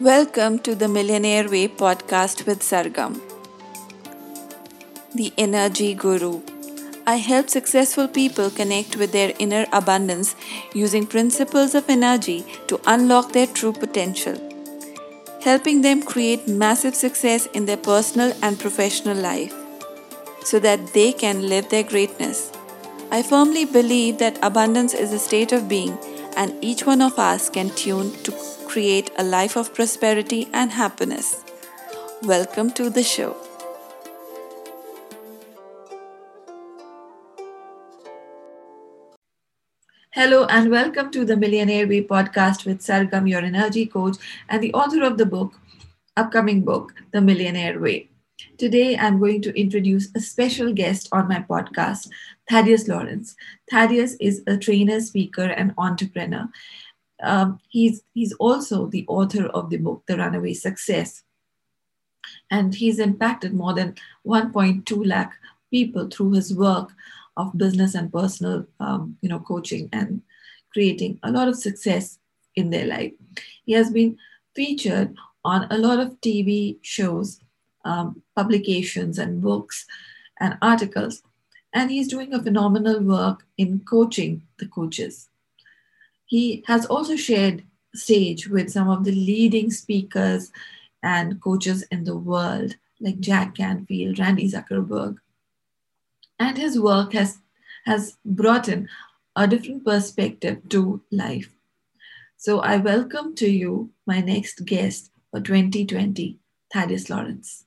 Welcome to the Millionaire Way podcast with Sargam, the Energy Guru. I help successful people connect with their inner abundance using principles of energy to unlock their true potential, helping them create massive success in their personal and professional life so that they can live their greatness. I firmly believe that abundance is a state of being, and each one of us can tune to create a life of prosperity and happiness. Welcome to the show. Hello and welcome to the Millionaire Way podcast with Sargam, your energy coach, and the author of the book, upcoming book, The Millionaire Way. Today, I'm going to introduce a special guest on my podcast, Thaddeus Lawrence. Thaddeus is a trainer, speaker, and entrepreneur. Um, he's, he's also the author of the book, The Runaway Success. And he's impacted more than 1.2 lakh people through his work of business and personal um, you know, coaching and creating a lot of success in their life. He has been featured on a lot of TV shows um, publications and books and articles. And he's doing a phenomenal work in coaching the coaches. He has also shared stage with some of the leading speakers and coaches in the world, like Jack Canfield, Randi Zuckerberg. And his work has, has brought in a different perspective to life. So I welcome to you my next guest for 2020, Thaddeus Lawrence.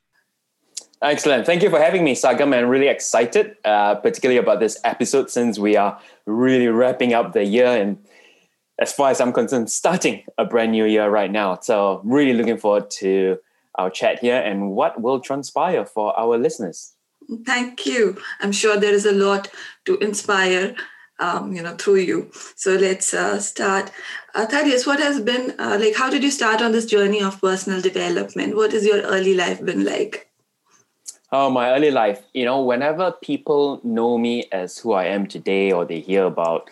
Excellent. Thank you for having me, Sargam. I'm really excited, uh, particularly about this episode since we are really wrapping up the year and as far as I'm concerned, starting a brand new year right now. So really looking forward to our chat here and what will transpire for our listeners. Thank you. I'm sure there is a lot to inspire, um, you know, through you. So let's uh, start. Uh, Thaddeus, what has been uh, like? How did you start on this journey of personal development? What has your early life been like? Oh, my early life. You know, whenever people know me as who I am today, or they hear about,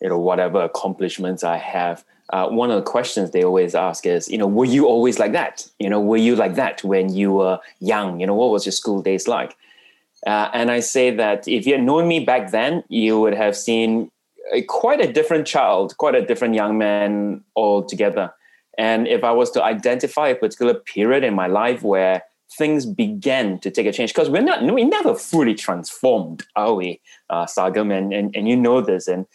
you know, whatever accomplishments I have, uh, one of the questions they always ask is, you know, were you always like that? You know, were you like that when you were young? You know, what was your school days like? Uh, and I say that if you had known me back then, you would have seen a, quite a different child, quite a different young man altogether. And if I was to identify a particular period in my life where things began to take a change because we're not we never fully transformed are we uh, Sargam and, and and you know this and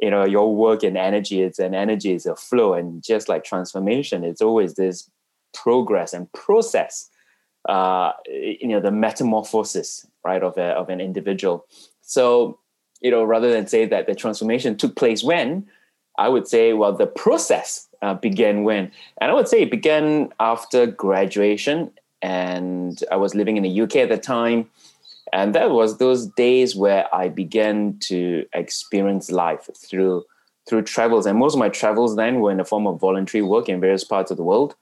you know your work and energy it's an energy is a flow and just like transformation it's always this progress and process uh, you know the metamorphosis right of a, of an individual. So you know rather than say that the transformation took place when I would say well the process uh, began when. And I would say it began after graduation and I was living in the UK at the time. And that was those days where I began to experience life through through travels. And most of my travels then were in the form of voluntary work in various parts of the world.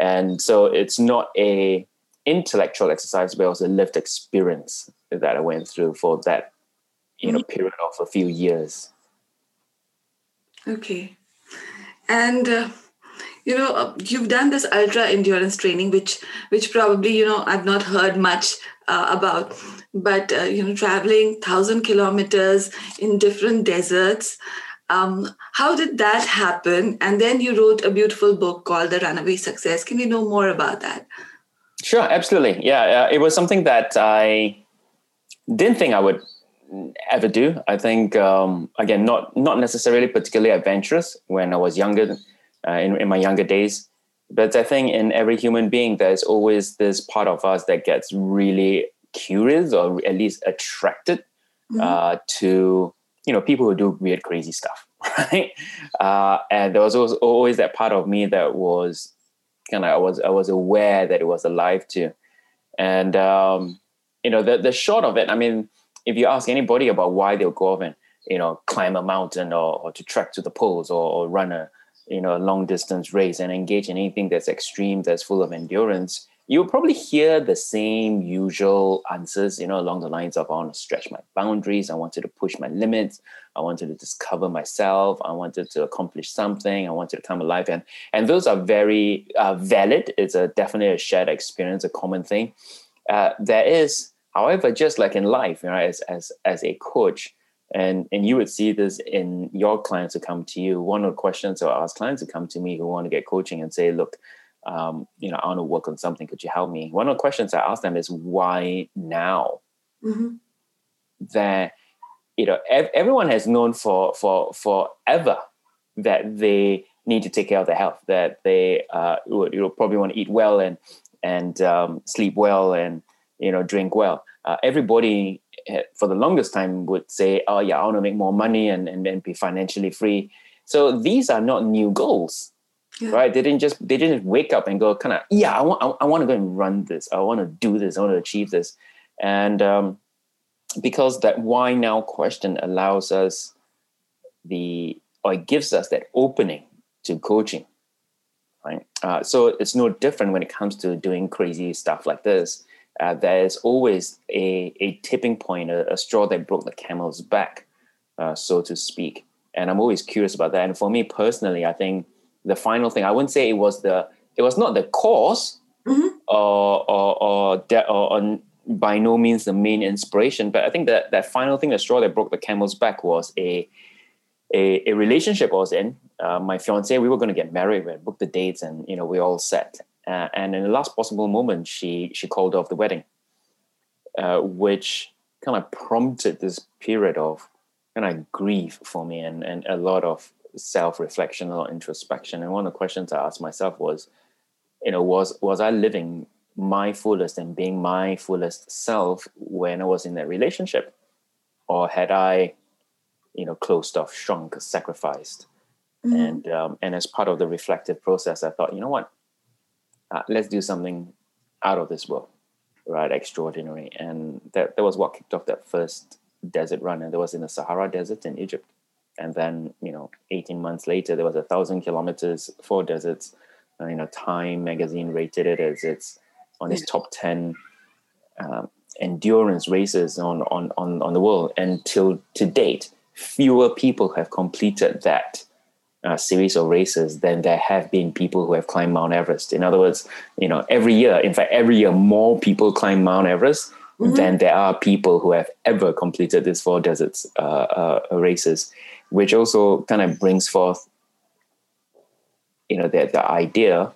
And so it's not a intellectual exercise, but it was a lived experience that I went through for that, you know, mm-hmm. period of a few years. Okay. And uh, you know uh, you've done this ultra endurance training which which probably you know i've not heard much uh, about. But uh, you know traveling 1000 kilometers in different deserts um, how did that happen? And then you wrote a beautiful book called the runaway success. Can you know more about that? Sure absolutely. Yeah it was something that i didn't think i would ever do. I think um, again not not necessarily particularly adventurous when i was younger uh, in, in my younger days. But I think in every human being, there's always this part of us that gets really curious or at least attracted mm-hmm. uh, to you know people who do weird, crazy stuff, right? Uh, and there was always always that part of me that was kind of I was I was aware that it was alive too, and um, you know the the short of it. I mean, if you ask anybody about why they'll go off and you know climb a mountain or, or to trek to the poles or, or run a you know a long distance race and engage in anything that's extreme that's full of endurance you'll probably hear the same usual answers, you know, along the lines of I want to stretch my boundaries, I wanted to push my limits, I wanted to discover myself, I wanted to accomplish something, I wanted to come alive. And and those are very uh, valid. It's a definitely a shared experience, a common thing. Uh, there is, however, just like in life, you know, as as as a coach, and and you would see this in your clients who come to you. One of the questions I ask clients who come to me who want to get coaching and say, look, um, you know, I want to work on something. Could you help me? One of the questions I ask them is, why now? Mm-hmm. That you know, ev- everyone has known for for forever that they need to take care of their health. That they uh, would you know probably want to eat well and and um, sleep well and you know drink well. Uh, everybody eh, for the longest time would say, "Oh yeah, I want to make more money and and, and be financially free." So these are not new goals yeah. right? They didn't just they didn't wake up and go kind of yeah, I want I, I want to go and run this. I want to do this. I want to achieve this, and um, because that why now question allows us the or it gives us that opening to coaching, right? Uh, so it's no different when it comes to doing crazy stuff like this. Uh, there's always a, a tipping point, a, a, straw that broke the camel's back, uh, so to speak. And I'm always curious about that. And for me personally, I think the final thing. I wouldn't say it was the it was not the cause mm-hmm. or or or, that, or, or by no means the main inspiration, but I think that that final thing, the straw that broke the camel's back, was a a, a relationship I was in. Uh, my fiance, we were going to get married. We had booked the dates, and you know we all set. Uh, and in the last possible moment, she she called off the wedding, uh, which kind of prompted this period of kind of grief for me and and a lot of self-reflection or introspection. And one of the questions I asked myself was, you know, was was I living my fullest and being my fullest self when I was in that relationship? Or had I, you know, closed off, shrunk, sacrificed? Mm-hmm. And um, and as part of the reflective process, I thought, you know what? Uh, let's do something out of this world, right? Extraordinary. And that, that was what kicked off that first desert run. And that was in the Sahara Desert in Egypt and then you know 18 months later there was a thousand kilometers four deserts uh, you know time magazine rated it as it's on its top 10 um, endurance races on, on on on the world until to date fewer people have completed that uh, series of races than there have been people who have climbed Mount Everest. In other words, you know, every year, in fact, every year more people climb Mount Everest mm-hmm. than there are people who have ever completed these four deserts uh, uh, races which also kind of brings forth, you know, the, the idea,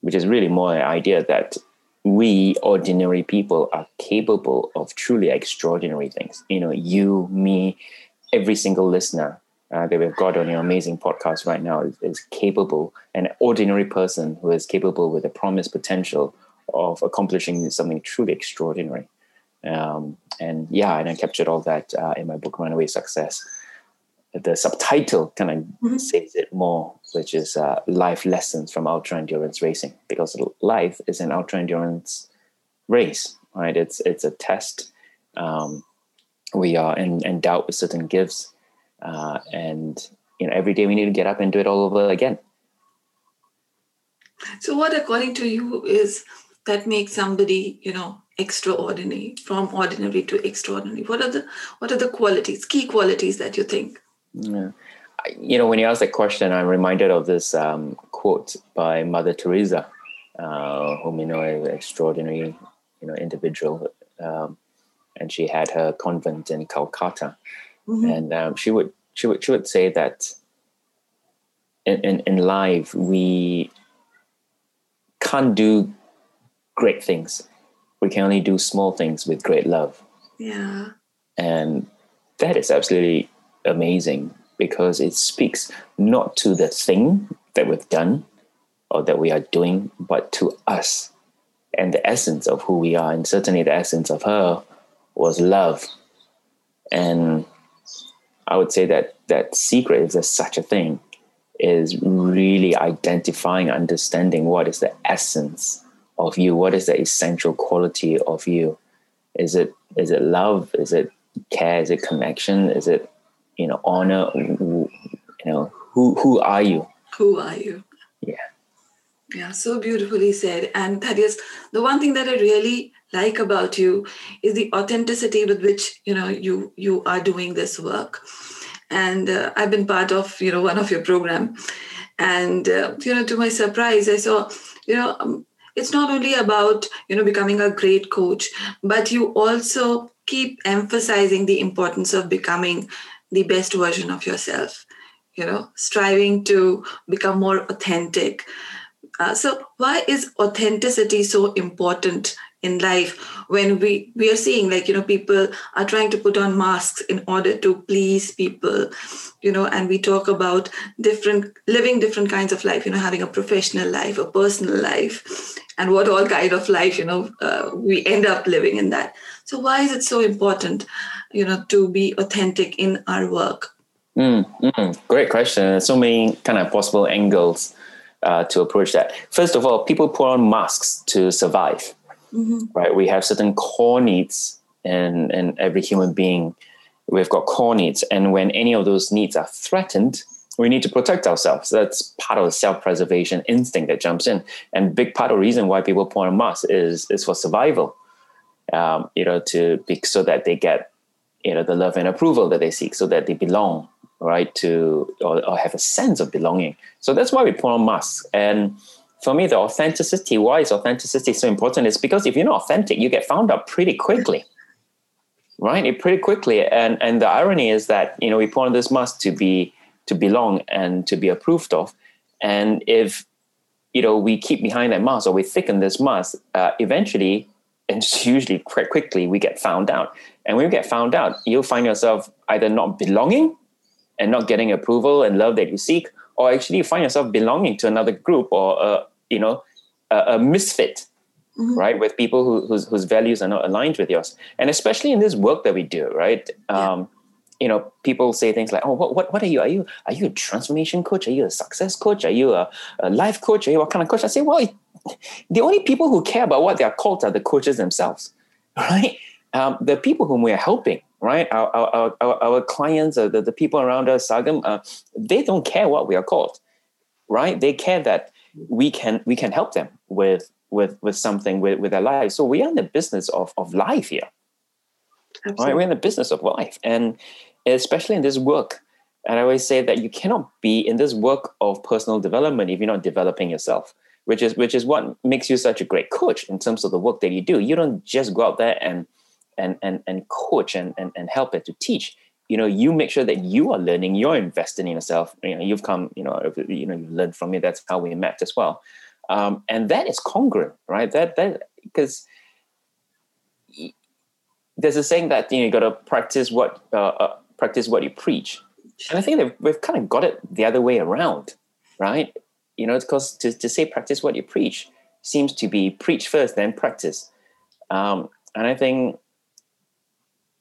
which is really more an idea that we ordinary people are capable of truly extraordinary things. You know, you, me, every single listener uh, that we've got on your amazing podcast right now is, is, capable, an ordinary person who is capable with a promised potential of accomplishing something truly extraordinary. Um, and yeah, and I captured all that uh, in my book, Runaway Success the subtitle kind of mm-hmm. says it more, which is uh, life lessons from ultra endurance racing, because life is an ultra endurance race, right? It's it's a test. Um, we are in, endowed with certain gifts, uh, and you know every day we need to get up and do it all over again. So, what according to you is that makes somebody, you know, extraordinary from ordinary to extraordinary? What are the what are the qualities, key qualities that you think? Yeah. You know, when you ask that question, I'm reminded of this um, quote by Mother Teresa, uh, whom you know an extraordinary, you know, individual, um, and she had her convent in Calcutta, mm-hmm. and um, she would she would she would say that in, in in life we can't do great things. We can only do small things with great love. Yeah, and that is absolutely amazing because it speaks not to the thing that we've done or that we are doing, but to us and the essence of who we are. And certainly the essence of her was love. And I would say that that secret, if there's such a thing, is really identifying, understanding what is the essence of you, what is the essential quality of you. Is it is it love? Is it care? Is it connection? Is it you know honor you know who who are you who are you yeah Yeah, so beautifully said. And that is the one thing that I really like about you is the authenticity with which you know you you are doing this work. And uh, I've been part of you know one of your program, and uh, you know to my surprise, I saw you know um, it's not only about you know becoming a great coach, but you also keep emphasizing the importance of becoming the best version of yourself. You know, striving to become more authentic uh, so why is authenticity so important in life when we we are seeing like you know people are trying to put on masks in order to please people you know and we talk about different living different kinds of life you know having a professional life a personal life and what all kind of life you know uh, we end up living in that. So why is it so important you know to be authentic in our work? Mm, mm, great question. So many kind of possible angles uh, to approach that. First of all, people put on masks to survive, mm-hmm. right? We have certain core needs in, in every human being. We've got core needs. And when any of those needs are threatened, we need to protect ourselves. That's part of the self-preservation instinct that jumps in. And big part of the reason why people put on masks is, is for survival, um, you know, to be, so that they get, you know, the love and approval that they seek, so that they belong, right? To or, or have a sense of belonging. So that's why we put on masks. And for me, the authenticity, why is authenticity so important? Is because if you're not authentic, you get found out pretty quickly. Right? It pretty quickly. And and the irony is that, you know, we put on this mask to be to belong and to be approved of. And if you know we keep behind that mask or we thicken this mask, uh, eventually and usually quite quickly we get found out. And when you get found out, you'll find yourself either not belonging and not getting approval and love that you seek, or actually you find yourself belonging to another group or a, you know a, a misfit, mm-hmm. right, with people who, whose whose values are not aligned with yours, and especially in this work that we do, right. Yeah. Um, you know, people say things like, "Oh, what, what, what are you? Are you, are you a transformation coach? Are you a success coach? Are you a, a life coach? Are you what kind of coach?" I say, "Well, the only people who care about what they are called are the coaches themselves, right? Um, the people whom we are helping, right? Our, our, our, our clients, uh, the, the people around us, Sargam, uh, they don't care what we are called, right? They care that we can we can help them with with with something with, with their lives. So we are in the business of, of life here. Absolutely. Right? We're in the business of life. And especially in this work. And I always say that you cannot be in this work of personal development if you're not developing yourself, which is which is what makes you such a great coach in terms of the work that you do. You don't just go out there and and and and coach and and, and help it to teach you know you make sure that you are learning you're investing in yourself. You know you've come you know you know you've learned from me. That's how we met as well. Um, and that is congruent right? That that because there's a saying that you know you got to practice what uh, uh, practice what you preach. And i think we've kind of got it the other way around right? You know because to, to say practice what you preach seems to be preach first then practice. Um, and i think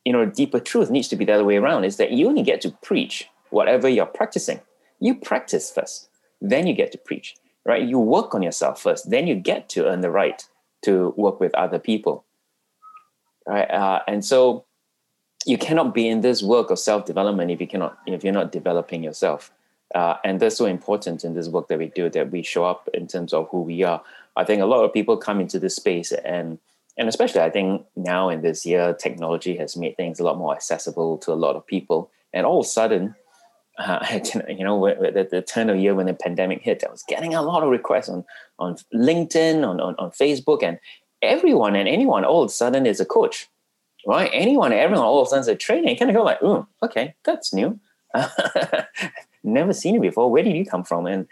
you know, deeper truth needs to be the other way around is that you only get to preach whatever you're practicing. You practice first, then you get to preach, right? You work on yourself first, then you get to earn the right to work with other people, right? Uh, and so you cannot be in this work of self development if you cannot if you're not developing yourself. Uh, and that's so important in this work that we do that we show up in terms of who we are. I think a lot of people come into this space and and especially I think now in this year, technology has made things a lot more accessible to a lot of people. And all of a sudden, uh, you know, at the turn of year when the pandemic hit, I was getting a lot of requests on on LinkedIn, on, on, on Facebook, and everyone and anyone all of a sudden is a coach, right? Anyone, everyone all of a sudden is a trainer. You kind of go like, oh, okay, that's new. Never seen it before. Where did you come from? And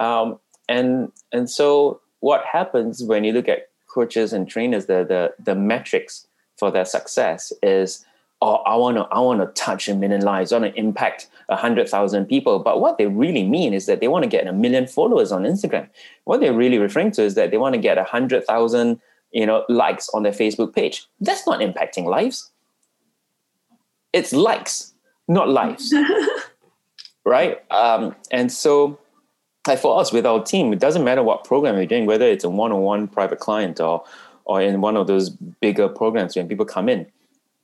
um, and and so what happens when you look at coaches and trainers the the the metrics for their success is oh I want to I want to touch a million lives I want to impact a hundred thousand people. But what they really mean is that they want to get a million followers on Instagram. What they're really referring to is that they want to get a hundred thousand you know likes on their Facebook page. That's not impacting lives. It's likes not lives. Right? Um, and so like for us with our team, it doesn't matter what program you're doing, whether it's a one-on-one private client or or in one of those bigger programs when people come in,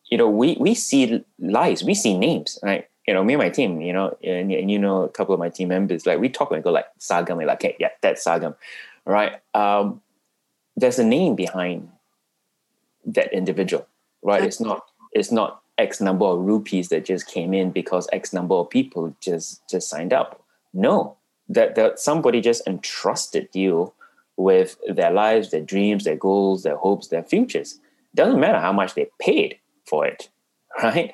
you know, we we see lives, we see names, right? You know, me and my team, you know, and, and you know, a couple of my team members, like we talk and go like Sargam, like, okay, yeah, that's Sargam, right? Um, there's a name behind that individual, right? It's not it's not X number of rupees that just came in because X number of people just just signed up. No, that that somebody just entrusted you with their lives, their dreams, their goals, their hopes, their futures. Doesn't matter how much they paid for it, right?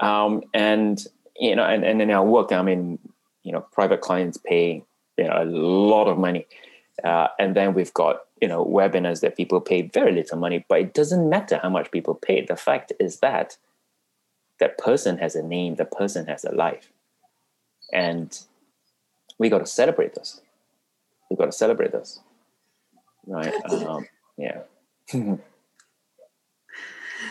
Um, and you know, and, and in our work, I mean, you know, private clients pay you know a lot of money, uh, and then we've got you know webinars that people pay very little money, but it doesn't matter how much people pay. The fact is that that person has a name, the person has a life, and we got to celebrate this. We got to celebrate this, right? Um, yeah.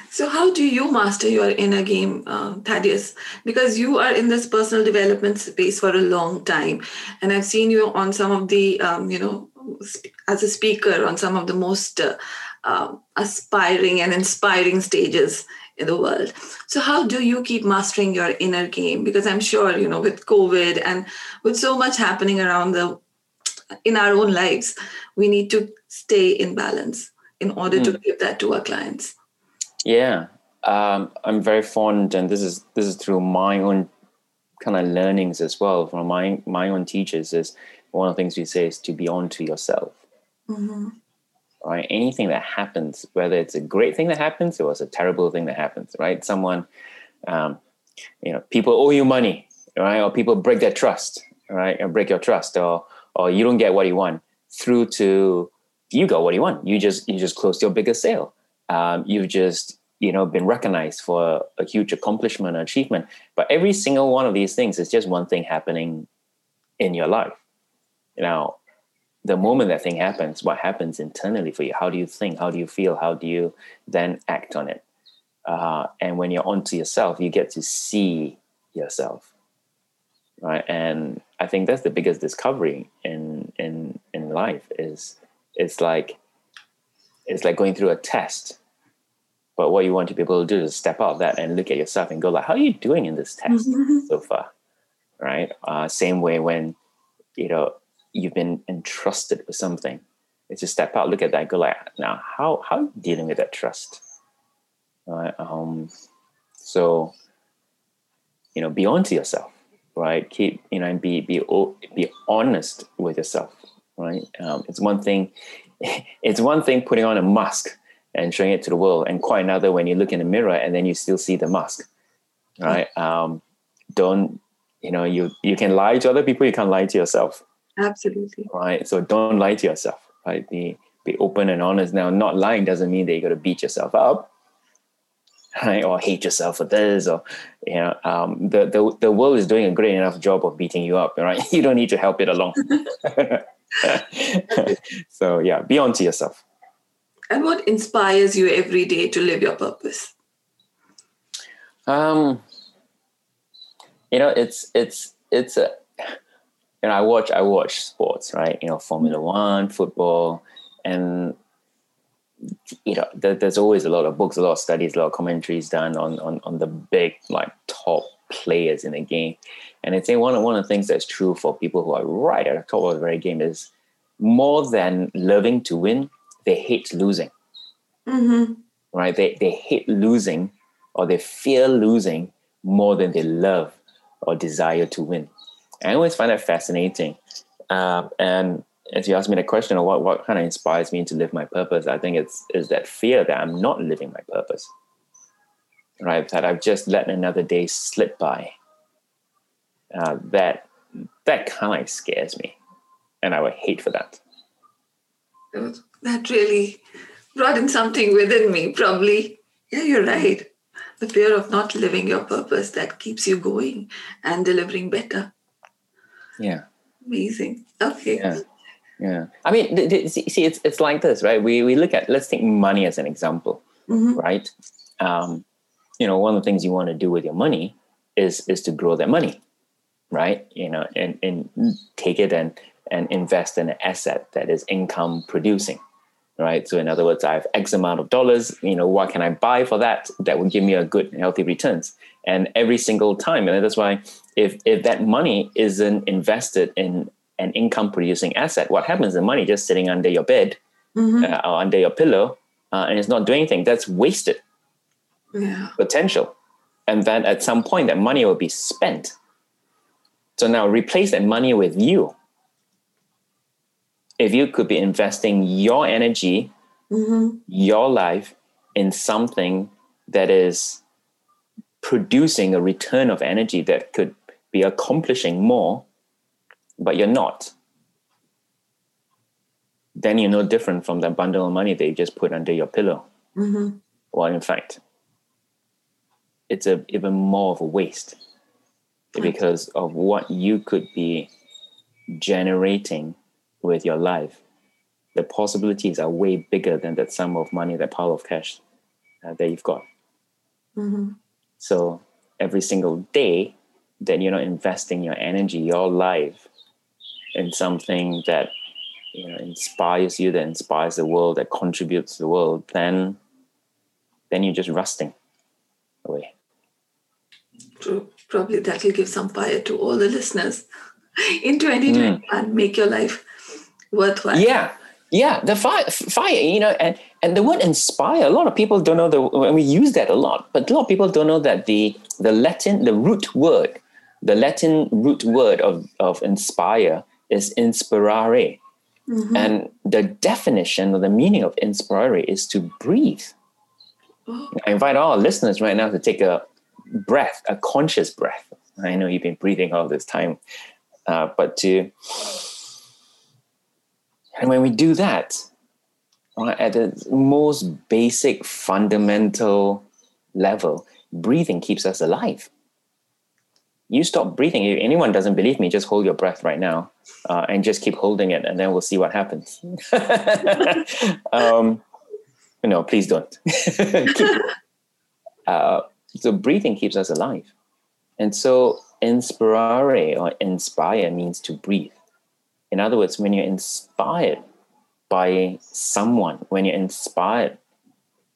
So, how do you master your inner game, uh, Thaddeus? Because you are in this personal development space for a long time, and I've seen you on some of the, um, you know, as a speaker on some of the most uh, uh, aspiring and inspiring stages in the world. So, how do you keep mastering your inner game? Because I'm sure, you know, with COVID and with so much happening around the in our own lives, we need to stay in balance in order mm. to give that to our clients. Yeah, um, I'm very fond, and this is this is through my own kind of learnings as well from my my own teachers. Is one of the things we say is to be on to yourself. Mm-hmm. Right, anything that happens, whether it's a great thing that happens or it's a terrible thing that happens, right? Someone, um, you know, people owe you money, right? Or people break their trust, right? Or break your trust, or or you don't get what you want. Through to you got what you want. You just you just closed your biggest sale um, you've just you know been recognized for a huge accomplishment or achievement but every single one of these things is just one thing happening in your life now the moment that thing happens what happens internally for you how do you think how do you feel how do you then act on it uh, and when you're onto yourself you get to see yourself right and i think that's the biggest discovery in in in life is it's like it's like going through a test. But what you want to be able to do is step out of that and look at yourself and go like, how are you doing in this test so far? Right. Uh, same way when, you know, you've been entrusted with something. It's just step out, look at that, go like, now how how are you dealing with that trust? Right. Um, so, you know, be on to yourself, right? Keep, you know, and be be be honest with yourself, right? Um, it's one thing it's one thing putting on a mask and showing it to the world, and quite another when you look in the mirror and then you still see the mask, right? Um, don't you know you you can lie to other people, you can't lie to yourself. Absolutely. Right. So don't lie to yourself. Right. Be be open and honest. Now, not lying doesn't mean that you got to beat yourself up. Right, or hate yourself for this, or you know, um, the the the world is doing a great enough job of beating you up. Right, you don't need to help it along. so yeah, be on to yourself. And what inspires you every day to live your purpose? Um, you know, it's it's it's a you know, I watch I watch sports, right? You know, Formula One, football, and you know, there, there's always a lot of books, a lot of studies, a lot of commentaries done on on on the big like top players in the game. And I think one of one of the things that's true for people who are right at the top of the very game is more than loving to win, they hate losing. Mm-hmm. Right? They they hate losing or they fear losing more than they love or desire to win. I always find that fascinating. Uh, and as you ask me the question of what, what kind of inspires me to live my purpose, I think it's is that fear that I'm not living my purpose. Right? That I've just let another day slip by. Uh, that that kind of scares me and I would hate for that. That really brought in something within me, probably. Yeah, you're right. The fear of not living your purpose that keeps you going and delivering better. Yeah. Amazing. Okay. Yeah. Yeah. I mean, see, it's it's like this, right? We we look at let's take money as an example, mm-hmm. right? Um, you know, one of the things you want to do with your money is is to grow that money, right? You know, and and take it and and invest in an asset that is income producing right so in other words i have x amount of dollars you know what can i buy for that that would give me a good healthy returns and every single time and that's why if if that money isn't invested in an income producing asset. What happens? The money just sitting under your bed Mhm. uh, or under your pillow, uh, and it's not doing anything. That's wasted yeah. potential. And then at some point, that money will be spent. So now replace that money with you. If you could be investing your energy, Mhm. your life in something that is producing a return of energy that could be accomplishing more, but you're not, then you're no different from that bundle of money that you just put under your pillow. Mhm. Well, in fact, it's a even more of a waste because of what you could be generating with your life. The possibilities are way bigger than that sum of money, that pile of cash uh, that you've got. Mhm. So every single day that you're not investing your energy, your life in something that you know inspires you, that inspires the world, that contributes to the world, then then you're just rusting away. True. Probably that will give some fire to all the listeners in 2021 and hmm. make your life worthwhile. Yeah, yeah. The fire, fire. You know, and and the word inspire. A lot of people don't know the. And we use that a lot, but a lot of people don't know that the the Latin, the root word, the Latin root word of of inspire is inspirare, Mhm. and the definition or the meaning of inspirare is to breathe. Oh, I invite all our listeners right now to take a breath, a conscious breath. I know you've been breathing all this time, uh, but to and when we do that, right, at the most basic, fundamental level, breathing keeps us alive. You stop breathing. If anyone doesn't believe me, just hold your breath right now uh, and just keep holding it, and then we'll see what happens. um, no, please don't. Keep- uh, so breathing keeps us alive. And so inspirare or inspire means to breathe. In other words, when you're inspired by someone, when you're inspired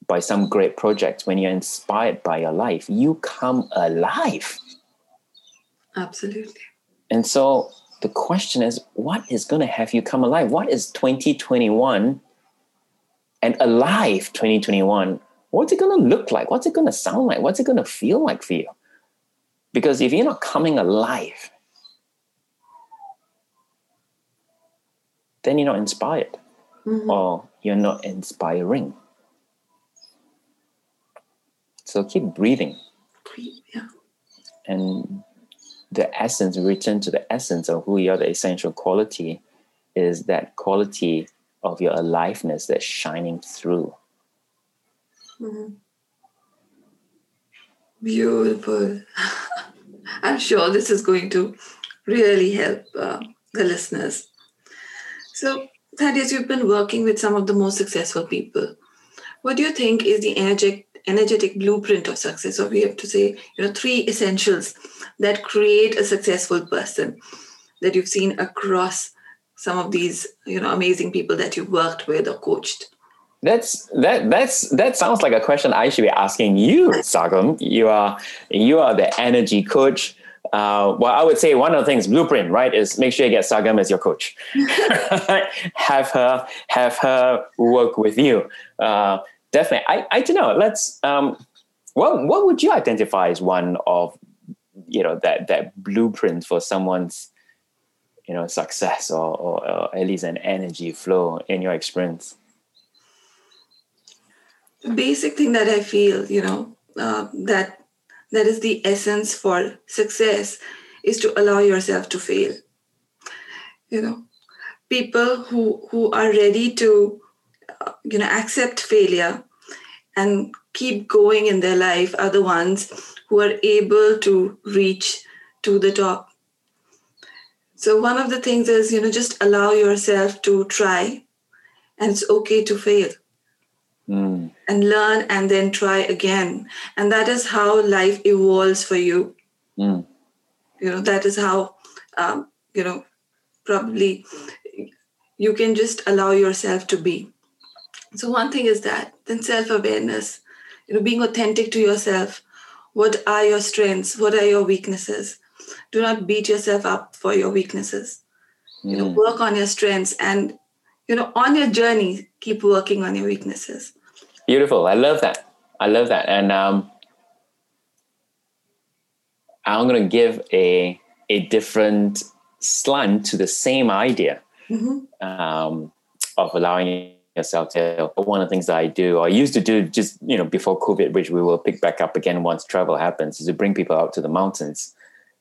by some great project, when you're inspired by your life, you come alive. Absolutely. And so the question is, what is going to have you come alive? What is 2021 and alive 2021? What's it going to look like? What's it going to sound like? What's it going to feel like for you? Because if you're not coming alive, then you're not inspired Mhm. or you're not inspiring. So keep breathing Breathe, Yeah. and the essence return to the essence of who you are the essential quality is that quality of your aliveness that's shining through Mhm. Beautiful. I'm sure this is going to really help uh, the listeners. So, Thaddeus, you've been working with some of the most successful people. What do you think is the energetic, energetic blueprint of success? Or we have to say, you know, three essentials that create a successful person that you've seen across some of these, you know, amazing people that you've worked with or coached. that's that that's that sounds like a question i should be asking you Sargam you are you are the energy coach uh, well, I would say one of the things blueprint, right, is make sure you get Sargam as your coach. have her have her work with you. Uh, definitely. I, I don't know. Let's um, what what would you identify as one of you know that that blueprint for someone's you know success or, or, or at least an energy flow in your experience? basic thing that I feel, you know, uh, that that is the essence for success is to allow yourself to fail. You know, people who who are ready to, you know, accept failure and keep going in their life are the ones who are able to reach to the top. So one of the things is, you know, just allow yourself to try, and it's okay to fail. Mm, and learn and then try again. And that is how life evolves for you. Mm, you know that is how um, you know probably you can just allow yourself to be so one thing is that then self-awareness you know being authentic to yourself. What are your strengths? What are your weaknesses? Do not beat yourself up for your weaknesses. You know work on your strengths and you know on your journey keep working on your weaknesses. Beautiful. I love that. I love that. And um i'm going to give a a different slant to the same idea mm-hmm. um, of allowing yourself to one of the things that I do or I used to do just you know before COVID, which we will pick back up again once travel happens, is to bring people out to the mountains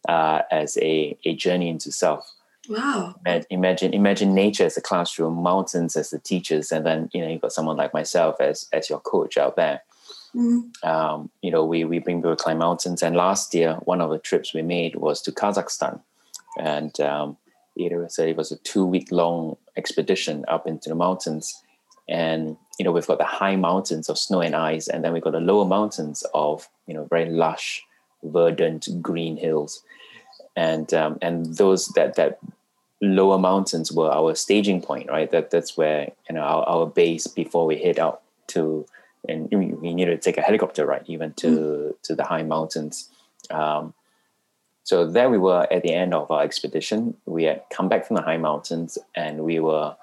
uh, as a, a journey into self. Wow. Imagine imagine nature as a classroom, mountains as the teachers, and then you know you've got someone like myself as as your coach out there. Mm-hmm. Um, you know, we we bring people to climb mountains, and last year one of the trips we made was to Kazakhstan, and um, it was a, it was a two week long expedition up into the mountains, and you know we've got the high mountains of snow and ice, and then we've got the lower mountains of you know very lush, verdant green hills, and um, and those that that lower mountains were our staging point, right? That that's where you know our, our base before we head out to and we needed to take a helicopter right even to mm. to the high mountains. Um, so there we were at the end of our expedition. We had come back from the high mountains and we were,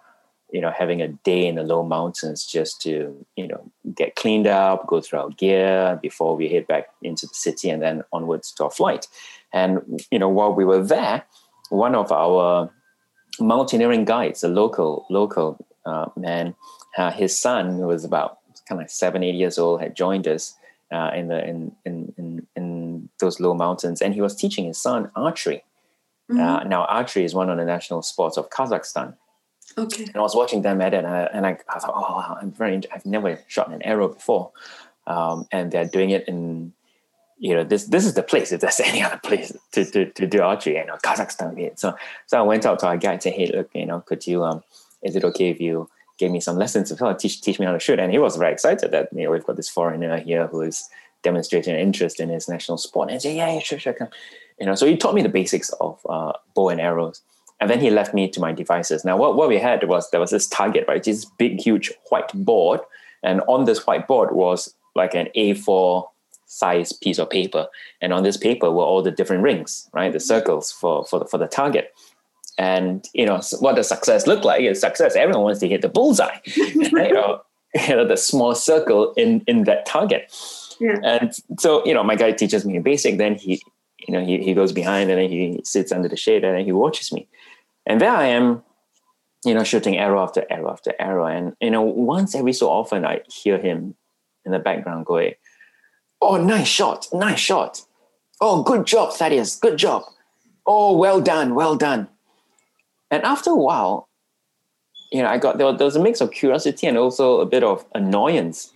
you know, having a day in the low mountains just to, you know, get cleaned up, go through our gear before we head back into the city and then onwards to our flight. And, you know, while we were there, one of our mountaineering guides, a local, local uh, man, uh, his son, who was about kind of seven, eight years old, had joined us uh, in the in, in, in in those low mountains, and he was teaching his son archery. Mm-hmm. Uh, now, archery is one of the national sports of Kazakhstan. Okay. And I was watching them at it, and I, and I, I thought, oh, I'm very. I've never shot an arrow before, um, and they're doing it in. You know, this this is the place. If there's any other place to, to, to do archery, you know, Kazakhstan. So so I went out to our guide and said, hey, look, you know, could you um, is it okay if you gave me some lessons to teach teach me how to shoot. And he was very excited that you know we've got this foreigner here who is demonstrating an interest in his national sport. And he said, yeah, yeah, sure, sure, come. You know, so he taught me the basics of uh, bow and arrows. And then he left me to my devices. Now, what, what we had was there was this target, right? This big, huge white board. And on this white board was like an A4 size piece of paper. And on this paper were all the different rings, right? The circles for, for, the, for the target. And you know what does success look like? Is success everyone wants to hit the bullseye, you know, you know the small circle in in that target. Yeah. And so you know, my guy teaches me basic. Then he, you know, he he goes behind and then he sits under the shade and he watches me, and there I am, you know, shooting arrow after arrow after arrow. And you know, once every so often I hear him in the background going, "Oh, nice shot, nice shot. Oh, good job, Thaddeus. Good job. Oh, well done, well done." And after a while, you know, I got there, there was a mix of curiosity and also a bit of annoyance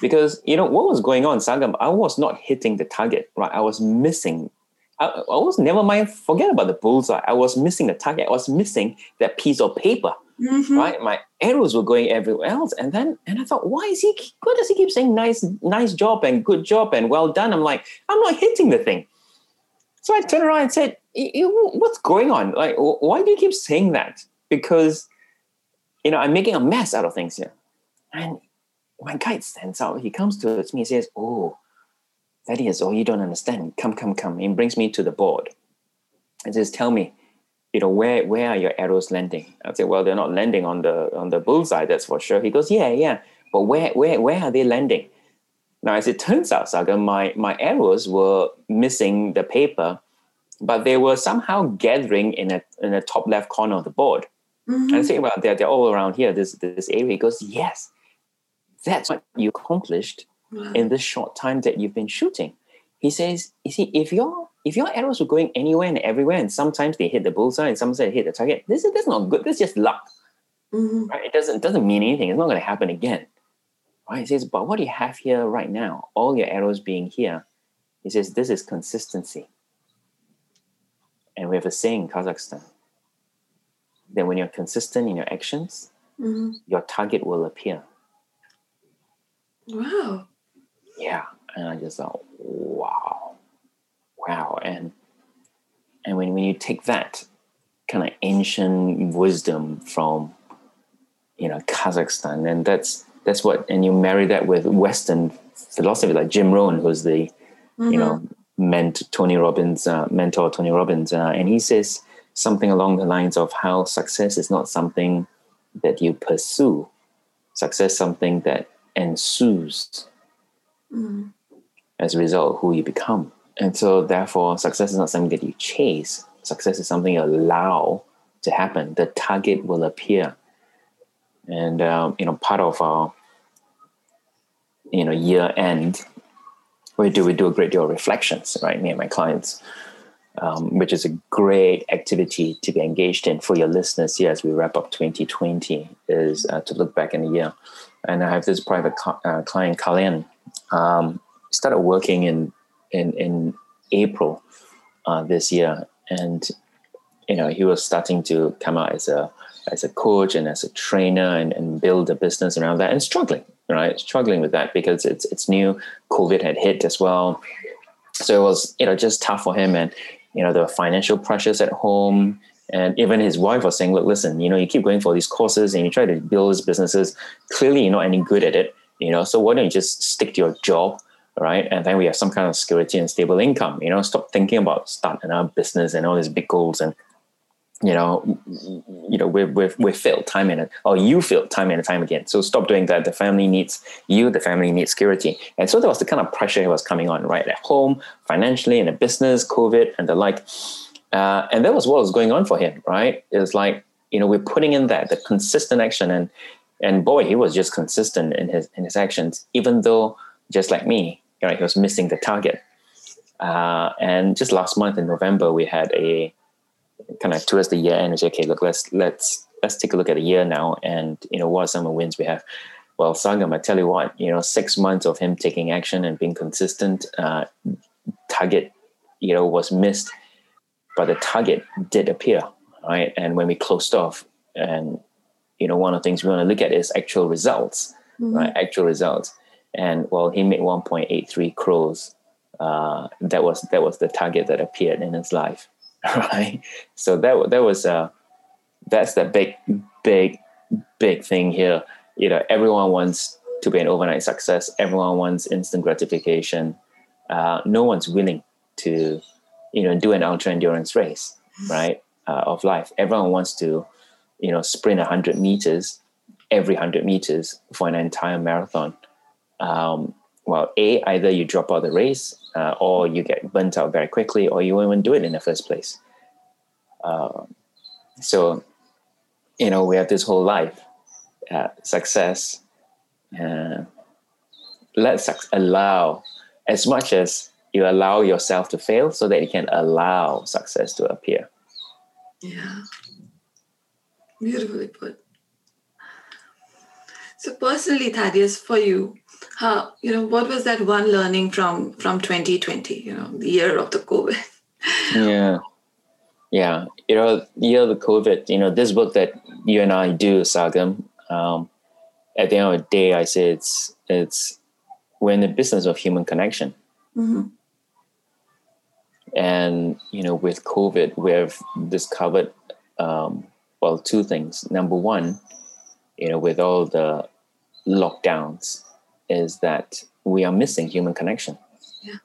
because you know what was going on, Sargam. I was not hitting the target, right? I was missing. I, I was never mind. Forget about the bullseye. I was missing the target. I was missing that piece of paper. Mm-hmm. Right, my arrows were going everywhere else, and then and I thought, why is he? Why does he keep saying nice, nice job and good job and well done? I'm like, I'm not hitting the thing. So I turned around and said, what's going on? Like, why do you keep saying that? Because, you know, I'm making a mess out of things here. And my guide stands out. He comes towards me and says, oh, that is, oh, you don't understand. Come, come, come. He brings me to the board and says, tell me, you know, where where are your arrows landing? I say, well, they're not landing on the on the bullseye, that's for sure. He goes, yeah, yeah. But where where where are they landing? Now, as it turns out, Saga, my, my arrows were missing the paper, but they were somehow gathering in a, in the top left corner of the board. Mm-hmm. And I say, well, they're, they're all around here, this, this area. He goes, yes, that's what you accomplished wow. in this short time that you've been shooting. He says, you see, if your if your arrows were going anywhere and everywhere, and sometimes they hit the bullseye and sometimes they hit the target, this is that's not good. This is just luck. Mm-hmm. Right? It doesn't doesn't mean anything. It's not going to happen again. Right? He says, but what do you have here right now? All your arrows being here. He says, this is consistency. And we have a saying in Kazakhstan that when you're consistent in your actions, mm-hmm. your target will appear. Wow. Yeah. And I just thought, wow. Wow. And and when, when you take that kind of ancient wisdom from you know Kazakhstan, and that's that's what and you marry that with western philosophy like jim rohn who's the mm-hmm. you know mm-hmm. ment tony robbins uh, mentor tony robbins uh, and he says something along the lines of how success is not something that you pursue, success something that ensues Mm. as a result who you become. And so, therefore, success is not something that you chase. Success is something you allow to happen. The target will appear. And um, you know, part of our you know year end, we do we do a great deal of reflections, right? Me and my clients, um, which is a great activity to be engaged in for your listeners here as we wrap up 2020. Is uh, to look back in the year. And I have this private co- uh, client, Kalian, um, started working in in in April uh, this year, and you know he was starting to come out as a as a coach and as a trainer and, and build a business around that and struggling right? Struggling with that because it's it's new. Covid had hit as well. So it was you know just tough for him and you know the financial pressures at home. And even his wife was saying look listen you know you keep going for these courses and you try to build these businesses. Clearly you're not any good at it you know so why don't you just stick to your job right and then we have some kind of security and stable income you know stop thinking about starting a business and all these big goals and you know, you know, we've, we've, we've failed time and or you failed time and time again. So stop doing that. The family needs you. The family needs security. And so there was the kind of pressure that was coming on right at home, financially, in a business, COVID, and the like. Uh, and that was what was going on for him, right? It was like you know we're putting in that the consistent action, and and boy, he was just consistent in his in his actions, even though just like me, right, he was missing the target. Uh, and just last month in November, we had a kind of towards the year end and say, okay, look, let's let's let's take a look at a year now, and you know what are some of the wins we have. Well, Sargam, I tell you what, you know, six months of him taking action and being consistent, uh, target, you know, was missed, but the target did appear, right? And when we closed off, and you know, one of the things we want to look at is actual results, mm-hmm. right? Actual results, and well, he made 1.83 crores. Uh, that was that was the target that appeared in his life right? So that that was uh, that's the big, big, big thing here. You know, everyone wants to be an overnight success. Everyone wants instant gratification. Uh, no one's willing to, you know, do an ultra endurance race, right? Uh, of life. Everyone wants to, you know, sprint hundred meters every hundred meters for an entire marathon. Um, well, a either you drop out the race, uh, or you get burnt out very quickly, or you won't even do it in the first place. Uh, so, you know, we have this whole life, uh, success. Uh, let's allow as much as you allow yourself to fail, so that you can allow success to appear. Yeah, beautifully put. So personally, Thaddeus, for you, how you know what was that one learning from from 2020 you know the year of the covid yeah yeah you know year of the covid you know this book that you and i do Sargam um, at the end of the day i say it's it's we're in the business of human connection mm-hmm. and you know with covid we've discovered um, well two things number one you know with all the lockdowns is that we are missing human connection. Yeah.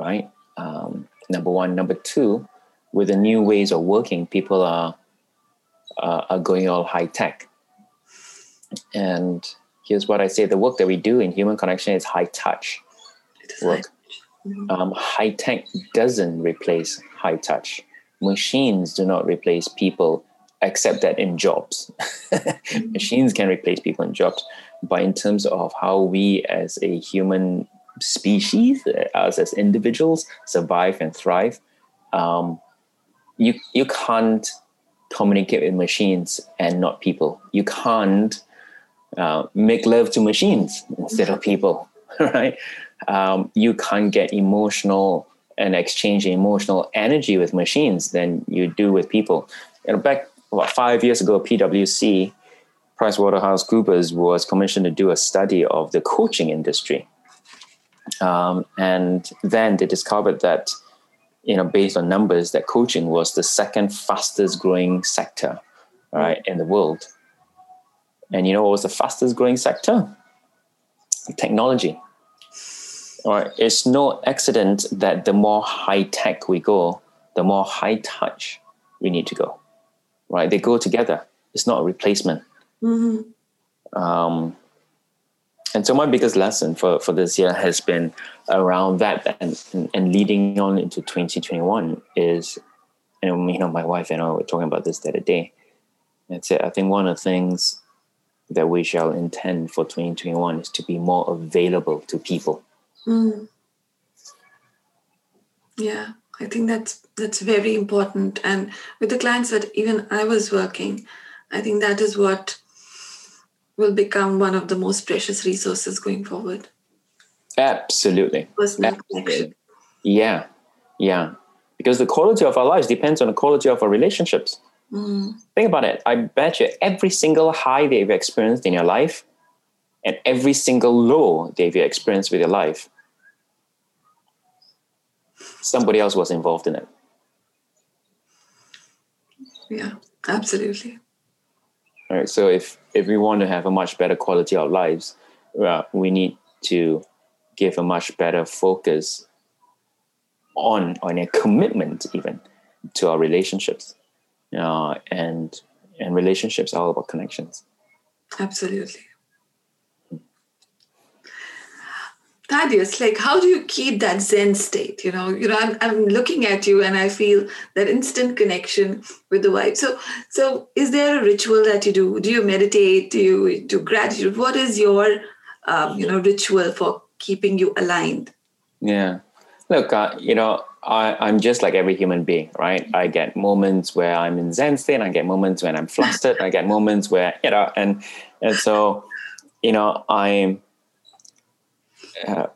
Right? Um, number one. Number two, with the new ways of working, people are uh, are going all high tech. And here's what I say: the work that we do in human connection is high touch work. Mm-hmm. Um, high tech doesn't replace high touch. Machines do not replace people, except that in jobs. mm-hmm. Machines can replace people in jobs but in terms of how we as a human species, us as individuals, survive and thrive, um, you you can't communicate with machines and not people. You can't uh, make love to machines instead of people, right? Um, you can't get emotional and exchange emotional energy with machines than you do with people. You know, back about five years ago, PwC PricewaterhouseCoopers was commissioned to do a study of the coaching industry. Um, and then they discovered that, you know, based on numbers, that coaching was the second fastest growing sector, right, in the world. And you know what was the fastest growing sector? Technology. All right. It's no accident that the more high tech we go, the more high touch we need to go. Right? They go together. It's not a replacement. Mm-hmm. Um, and so my biggest lesson for, for this year has been around that and, and, and leading on into 2021 is, and you know, my wife and I were talking about this the other day. That's it. I think one of the things that we shall intend for 2021 is to be more available to people. Mm. Yeah, I think that's that's very important. And with the clients that even I was working, I think that is what will become one of the most precious resources going forward. Absolutely. Personal Absolutely. connection. Yeah, yeah. Because the quality of our lives depends on the quality of our relationships. Mm. Think about it. I bet you every single high that you've experienced in your life and every single low that you've experienced with your life, somebody else was involved in it. Yeah, absolutely. All right. So if if we want to have a much better quality of lives, uh, we need to give a much better focus on on a commitment even to our relationships, uh, and and relationships are all about connections. Absolutely. Thaddeus, like how do you keep that Zen state? You know, you know, I'm, I'm looking at you and I feel that instant connection with the vibe. So, so is there a ritual that you do? Do you meditate? Do you do gratitude? What is your, um, you know, ritual for keeping you aligned? Yeah. Look, uh, you know, I, I'm just like every human being, right? I get moments where I'm in Zen state. I get moments when I'm flustered. I get moments where, you know, and and so, you know, I'm. Uh,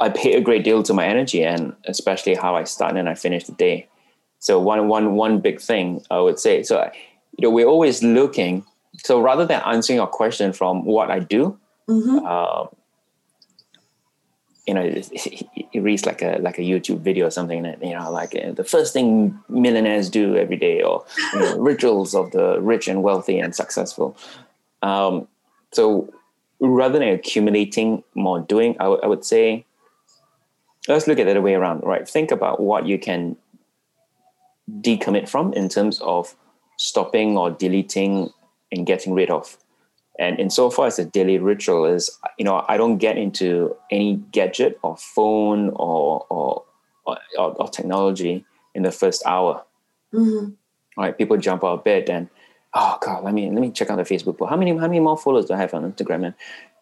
I pay a great deal to my energy and especially how I start and I finish the day. So one one one big thing I would say. So you know, we're always looking. So rather than answering your question from what I do, Mhm. uh, you know, it, it reads like a like a YouTube video or something that you know, like uh, the first thing millionaires do every day, or you know, rituals of the rich and wealthy and successful. Um, so rather than accumulating more doing, I, w- I would say, let's look at it the other way around, right? Think about what you can decommit from in terms of stopping or deleting and getting rid of. And insofar as the daily ritual is, you know, I don't get into any gadget or phone or or or, or technology in the first hour. Mhm. Right? People jump out of bed and oh god, let me let me check out the Facebook post. How many how many more followers do I have on Instagram? And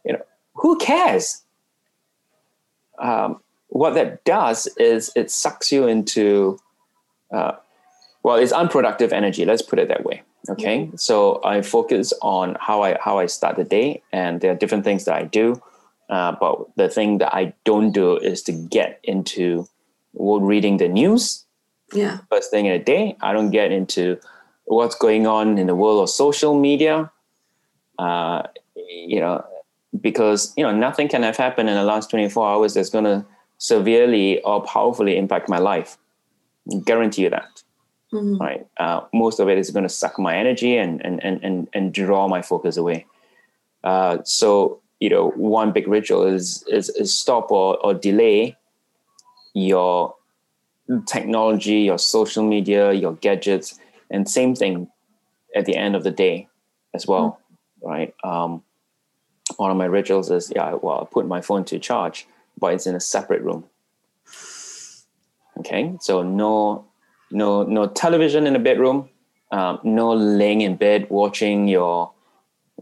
you know, who cares? Um, what that does is it sucks you into uh, well, it's unproductive energy. Let's put it that way. Okay, so I focus on how I how I start the day, and there are different things that I do. Uh, but the thing that I don't do is to get into well, reading the news Yeah. first thing in the day. I don't get into what's going on in the world of social media. Uh, you know, because you know nothing can have happened in the last 24 hours that's going to severely or powerfully impact my life. Guarantee you that Mhm. right? Uh, most of it is going to suck my energy and and and and, and draw my focus away. Uh, so you know, one big ritual is is, is stop or, or delay your technology, your social media, your gadgets, and same thing at the end of the day as well, right? Um, one of my rituals is yeah, well, I put my phone to charge, but it's in a separate room. Okay, so no no no television in the bedroom um, no laying in bed watching your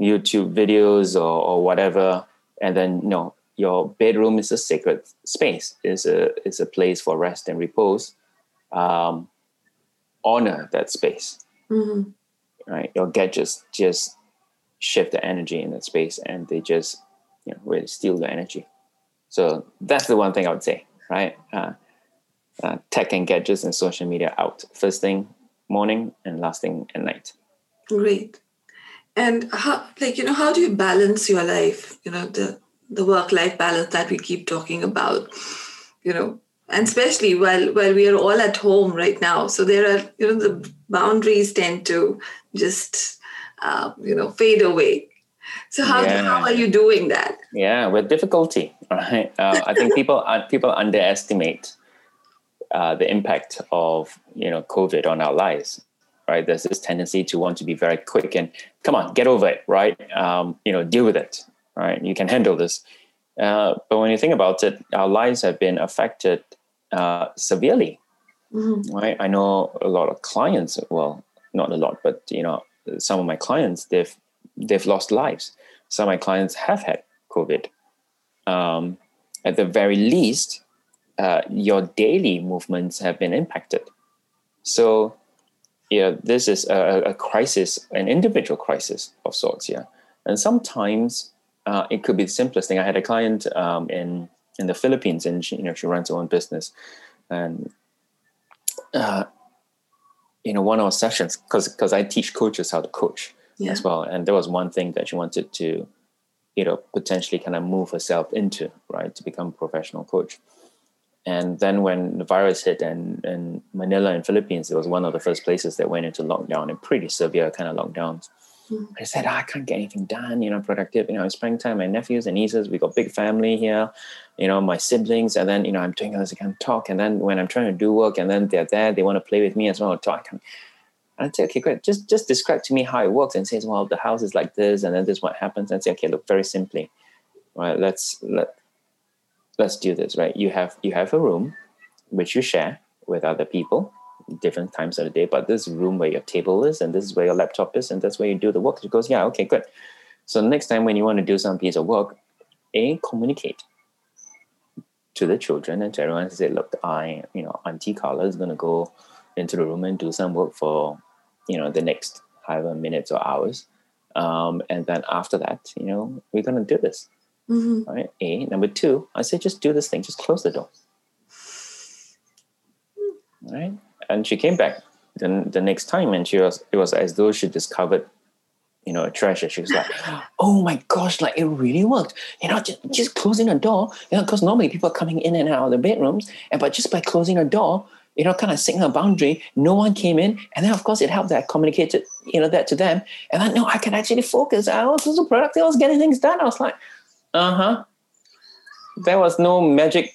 youtube videos or, or whatever and then no your bedroom is a sacred space it's a is a place for rest and repose um, honor that space Mhm. right your gadgets just shift the energy in that space and they just you know really steal the energy so that's the one thing i would say right uh, uh, tech and gadgets and social media out first thing morning and last thing at night Great. And how, like, you know, how do you balance your life? You know, the the work life balance that we keep talking about. You know, and especially while while we are all at home right now, so there are you know the boundaries tend to just uh, you know fade away. So how Yeah. how are you doing that? yeah with difficulty right uh, i think people people underestimate uh, the impact of you know covid on our lives right? There's this tendency to want to be very quick and come on, get over it, right? Um, you know, deal with it, right? You can handle this. Uh, but when you think about it, our lives have been affected uh, severely, mm-hmm. right? I know a lot of clients. Well, not a lot, but you know, some of my clients they've they've lost lives. Some of my clients have had COVID. Um, at the very least, uh, your daily movements have been impacted. So, yeah, this is a, a, crisis, an individual crisis of sorts. Yeah, and sometimes uh, it could be the simplest thing. I had a client um, in in the Philippines, and she, you know she runs her own business, and uh, you know one of our sessions because because I teach coaches how to coach yeah. as well, and there was one thing that she wanted to you know potentially kind of move herself into right to become a professional coach and then when the virus hit and in manila in philippines it was one of the first places that went into lockdown and pretty severe kind of lockdowns mm. i said oh, i can't get anything done you know productive you know i'm spending time with my nephews and nieces we got big family here you know my siblings and then you know i'm doing this i can talk and then when i'm trying to do work and then they're there they want to play with me as well talk I can I'd say, okay, great. Just just describe to me how it works and says, well, the house is like this, and then this what happens. And say, okay, look, very simply, right? Let's let let's do this, right? You have you have a room which you share with other people, different times of the day, but this room where your table is, and this is where your laptop is, and that's where you do the work. It goes, yeah, okay, good. So next time when you want to do some piece of work, a communicate to the children and to everyone and say, look, I, you know, Auntie Carla is gonna go into the room and do some work for you know the next however minutes or hours um, and then after that you know we're going to do this. Mm-hmm. right a. Number two i said just do this thing. Just close the door. Right and she came back then the next time and she was it was as though she discovered you know a treasure she was like oh my gosh like it really worked you know just, just closing the door you know because normally people are coming in and out of the bedrooms and but just by closing a door you know, kind of setting a boundary. No one came in. And then, of course, it helped that I communicated, you know, that to them. And I know I can actually focus. I was so productive. I was getting things done. I was like, uh huh. There was no magic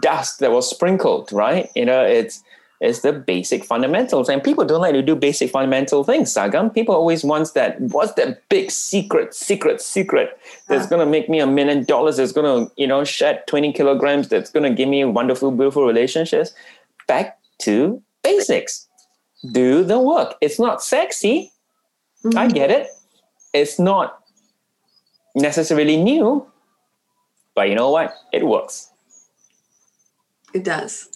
dust that was sprinkled, right? You know, it's, it's the basic fundamentals. And people don't like to do basic fundamental things, Sargam. People always want that, what's that big secret, secret, secret that's going to make me a million dollars, that's going to, you know, shed 20 kilograms, that's going to give me wonderful, beautiful relationships back to basics. Do the work. It's not sexy. Mm-hmm. I get it. It's not necessarily new, but you know what? It works. It does.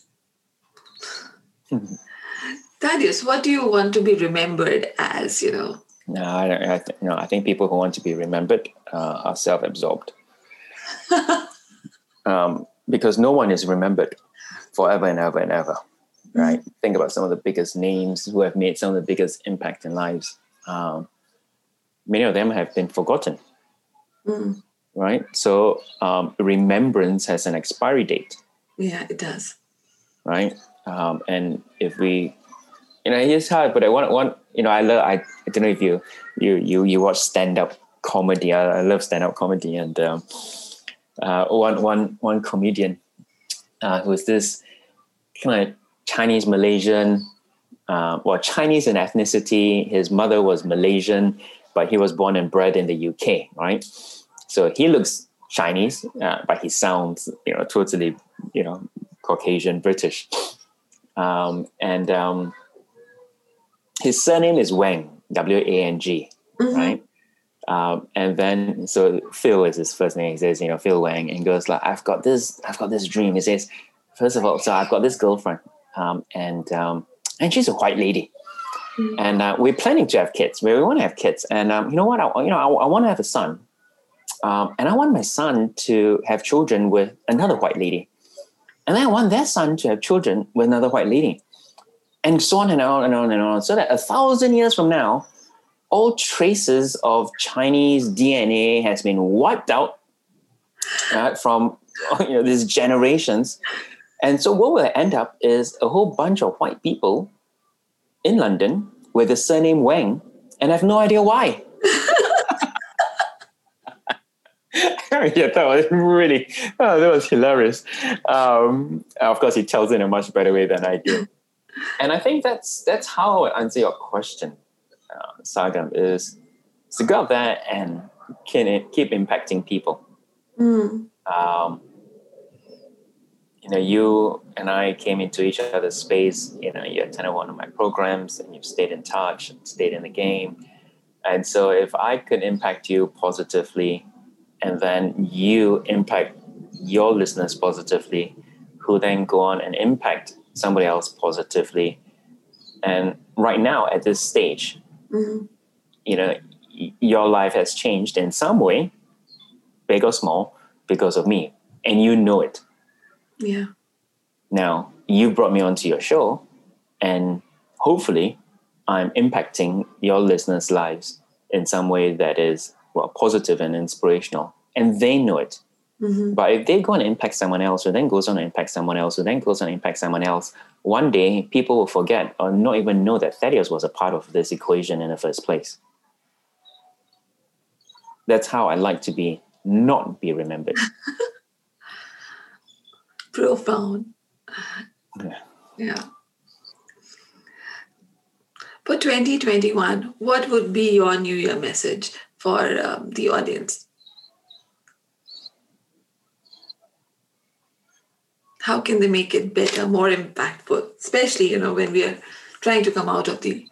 Thaddeus, what do you want to be remembered as? You know. No, I don't. I th- no, I think people who want to be remembered uh, are self-absorbed, um, because no one is remembered forever and ever and ever, right? Mm-hmm. Think about some of the biggest names who have made some of the biggest impact in lives. Um, many of them have been forgotten, mm. right? So um, remembrance has an expiry date. Yeah, it does. Right, um, and if we, you know, it's hard, but I want, want, you know, I love. I, I don't know if you, you, you, you watch stand up comedy. I, I love stand up comedy, and um, uh, one, one, one comedian uh, who was this kind of Chinese Malaysian, uh, well, Chinese in ethnicity. His mother was Malaysian, but he was born and bred in the UK, right? So he looks Chinese, uh, but he sounds, you know, totally, you know, Caucasian British. Um, and um, his surname is Wang, W A N G, mm-hmm. right? Um, and then so Phil is his first name. He says, you know, Phil Wang, and goes like, I've got this, I've got this dream. He says, first of all, so I've got this girlfriend, um, and um, and she's a white lady, mm-hmm. and uh, we're planning to have kids. We, we want to have kids, and um, you know what? I, you know, I, I want to have a son, um, and I want my son to have children with another white lady, and then I want their son to have children with another white lady, and so on and on and on and on, so that a thousand years from now all traces of Chinese DNA has been wiped out uh, from you know these generations. And so what will end up is a whole bunch of white people in London with the surname Wang and I have no idea why. yeah, that was really, oh, that was hilarious. Um, of course, he tells it in a much better way than I do. and I think that's that's how I answer your question, uh, Sargam, is to go there and can it keep impacting people. Mm. Um, you know, you and I came into each other's space. You know, you attended one of my programs, and you've stayed in touch, and stayed in the game. And so, if I could impact you positively, and then you impact your listeners positively, who then go on and impact somebody else positively. And right now, at this stage, Mm-hmm. you know, your life has changed in some way, big or small, because of me, and you know it. Yeah. Now, you brought me onto your show, and hopefully, I'm impacting your listeners' lives in some way that is well positive and inspirational, and they know it. Mm-hmm. But if they go and impact someone else, who then goes on to impact someone else, who then goes on to impact someone else, one day people will forget or not even know that Thaddeus was a part of this equation in the first place. That's how I like to be, not be remembered. Profound. Yeah. Yeah. For 2021, what would be your New Year message for um, the audience? How can they make it better, more impactful, especially you know when we are trying to come out of the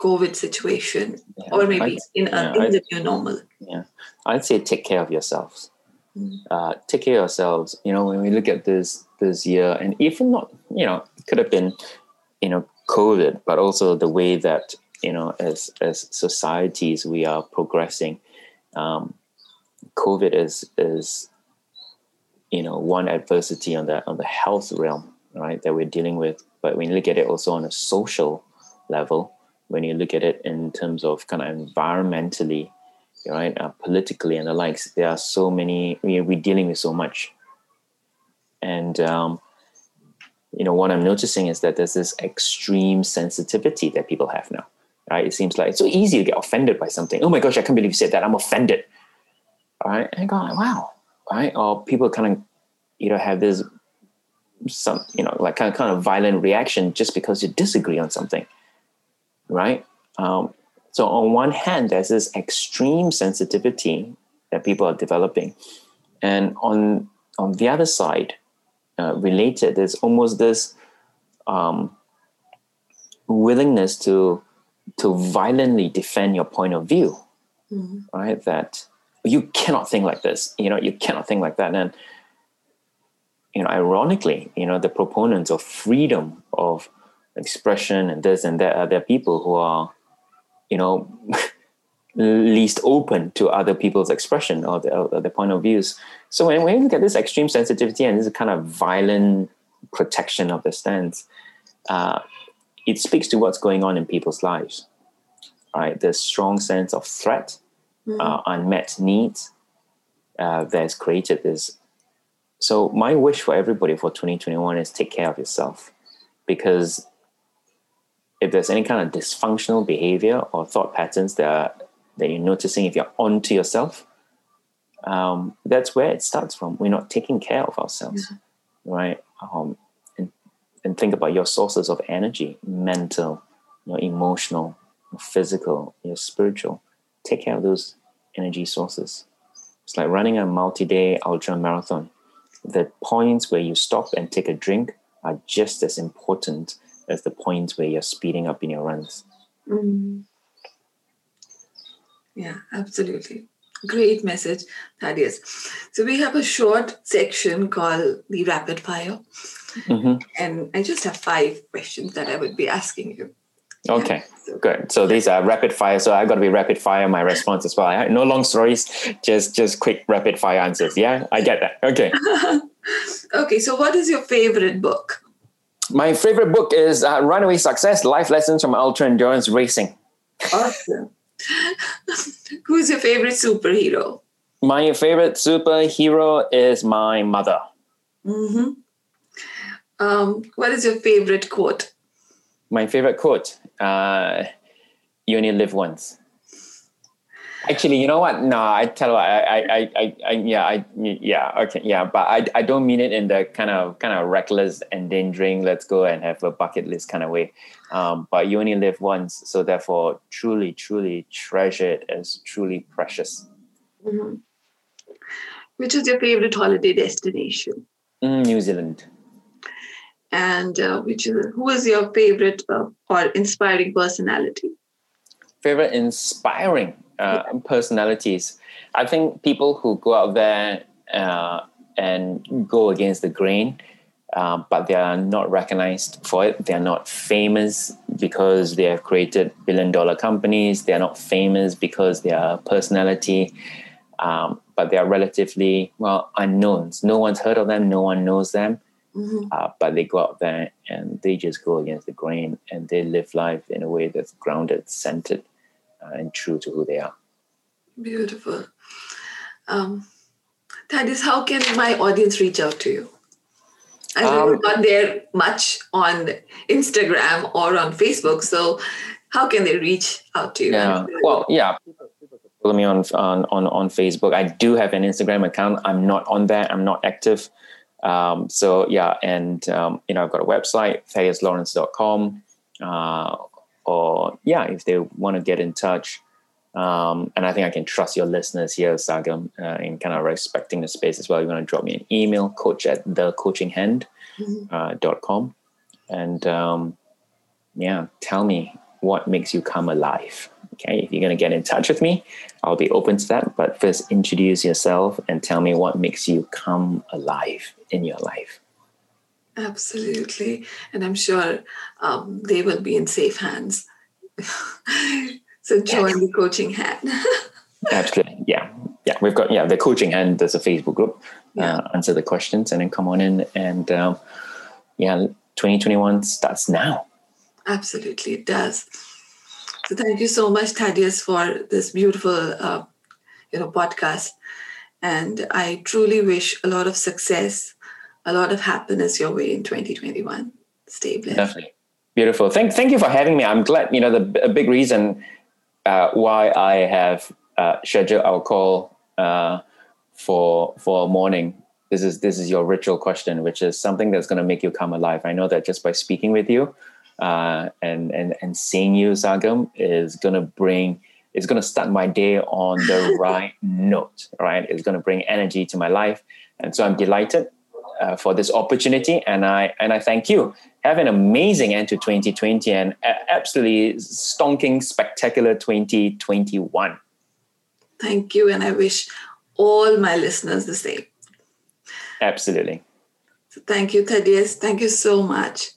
COVID situation, Yeah, or maybe I'd- in, yeah, in the new normal? Yeah, I'd say take care of yourselves. Mm. Uh, take care of yourselves. You know, when we look at this this year, and even not, you know, it could have been, you know, COVID, but also the way that you know, as as societies, we are progressing. Um, COVID is is you know one adversity on the on the health realm, right, that we're dealing with. But when you look at it also on a social level, when you look at it in terms of kind of environmentally, right, uh, politically and the likes, there are so many. We, we're dealing with so much, and um, you know what I'm noticing is that there's this extreme sensitivity that people have now. Right? It seems like it's so easy to get offended by something. Oh my gosh, I can't believe you said that. I'm offended. All right, and go, like, wow, right? Or people kind of, you know, have this some, you know, like kind of kind of violent reaction just because you disagree on something, right? Um, so on one hand, there's this extreme sensitivity that people are developing, and on on the other side, uh, related, there's almost this um, willingness to to violently defend your point of view, Mhm. right? That you cannot think like this, you know, you cannot think like that, and you know, ironically, you know, the proponents of freedom of expression and this and that are there people who are, you know, least open to other people's expression or their, or their point of views. So when, when you look at this extreme sensitivity and this kind of violent protection of the stance, uh, it speaks to what's going on in people's lives, right? There's strong sense of threat, Mhm. uh, unmet needs uh, that's created this. So my wish for everybody for 2021 is take care of yourself, because if there's any kind of dysfunctional behavior or thought patterns that are, that you're noticing, if you're onto yourself, um, that's where it starts from. We're not taking care of ourselves, right? Um, and, think about your sources of energy, mental, your emotional, your physical, your spiritual. Take care of those energy sources. It's like running a multi-day ultra marathon. The points where you stop and take a drink are just as important as the points where you're speeding up in your runs. Mm. Yeah, absolutely. Great message, Thaddeus. So we have a short section called the rapid fire, Mhm. and I just have five questions that I would be asking you. Okay, So- good. So these are rapid fire. So I've got to be rapid fire my response as well. No long stories, just just quick rapid fire answers. Yeah, I get that. Okay. okay, so what is your favorite book? My favorite book is uh, Runaway Success: Life Lessons from Ultra Endurance Racing. Awesome. Who's your favorite superhero? My favorite superhero is my mother. hmm Um, what is your favorite quote? My favorite quote: uh, "You only live once." Actually, you know what? No, I tell you what, I, I, I, I, yeah, I, yeah, okay, yeah, but I, I don't mean it in the kind of, kind of reckless, endangering, let's go and have a bucket list kind of way. Um, but you only live once, so therefore, truly, truly treasure it as truly precious. Mm-hmm. Which is your favorite holiday destination? Mm, New Zealand. And uh, which is, who is your favorite uh, or inspiring personality? Favorite inspiring uh, personalities. I think people who go out there uh, and go against the grain, uh, but they are not recognized for it. They are not famous because they have created billion dollar companies. They are not famous because they are personality, um, but they are relatively, well, unknowns. No one's heard of them, no one knows them. Mm-hmm. Uh, but they go out there and they just go against the grain and they live life in a way that's grounded, centered, uh, and true to who they are. Beautiful. Um, Thaddeus, how can my audience reach out to you? I know um, not there much on Instagram or on Facebook, so how can they reach out to you? Yeah, well, yeah. Follow me on, on on on Facebook. I do have an Instagram account. I'm not on there. I'm not active. Um, so yeah, and um, you know, I've got a website, thaddeuslawrence.com. Uh, or yeah, if they want to get in touch, um, and I think I can trust your listeners here, Sargam, uh, in kind of respecting the space as well. You want to drop me an email, coach at thecoachinghand.com. Mm-hmm. Uh, dot com, and um, yeah, tell me what makes you come alive. Okay, if you're going to get in touch with me, I'll be open to that. But first, introduce yourself and tell me what makes you come alive in your life. Absolutely. And I'm sure um, they will be in safe hands. So join the coaching hand. Absolutely. Yeah. Yeah. We've got, yeah, the coaching hand, there's a Facebook group, yeah. uh, answer the questions and then come on in. And um, yeah, 2021 starts now. Absolutely. It does. So thank you so much, Thaddeus, for this beautiful, uh, you know, podcast. And I truly wish a lot of success, a lot of happiness your way in 2021. Stay blessed. Definitely. Beautiful. Thank, thank you for having me. I'm glad, you know, the a big reason uh, why I have uh, scheduled our call uh, for for morning. This is this is your ritual question, which is something that's going to make you come alive. I know that just by speaking with you uh, and and and seeing you, Sargam, is going to bring is going to start my day on the right note. Right, it's going to bring energy to my life, and so I'm delighted uh, for this opportunity, and I and I thank you. Have an amazing end to 2020 and absolutely stonking spectacular 2021. Thank you, and I wish all my listeners the same. Absolutely. So thank you, Thaddeus. Thank you so much.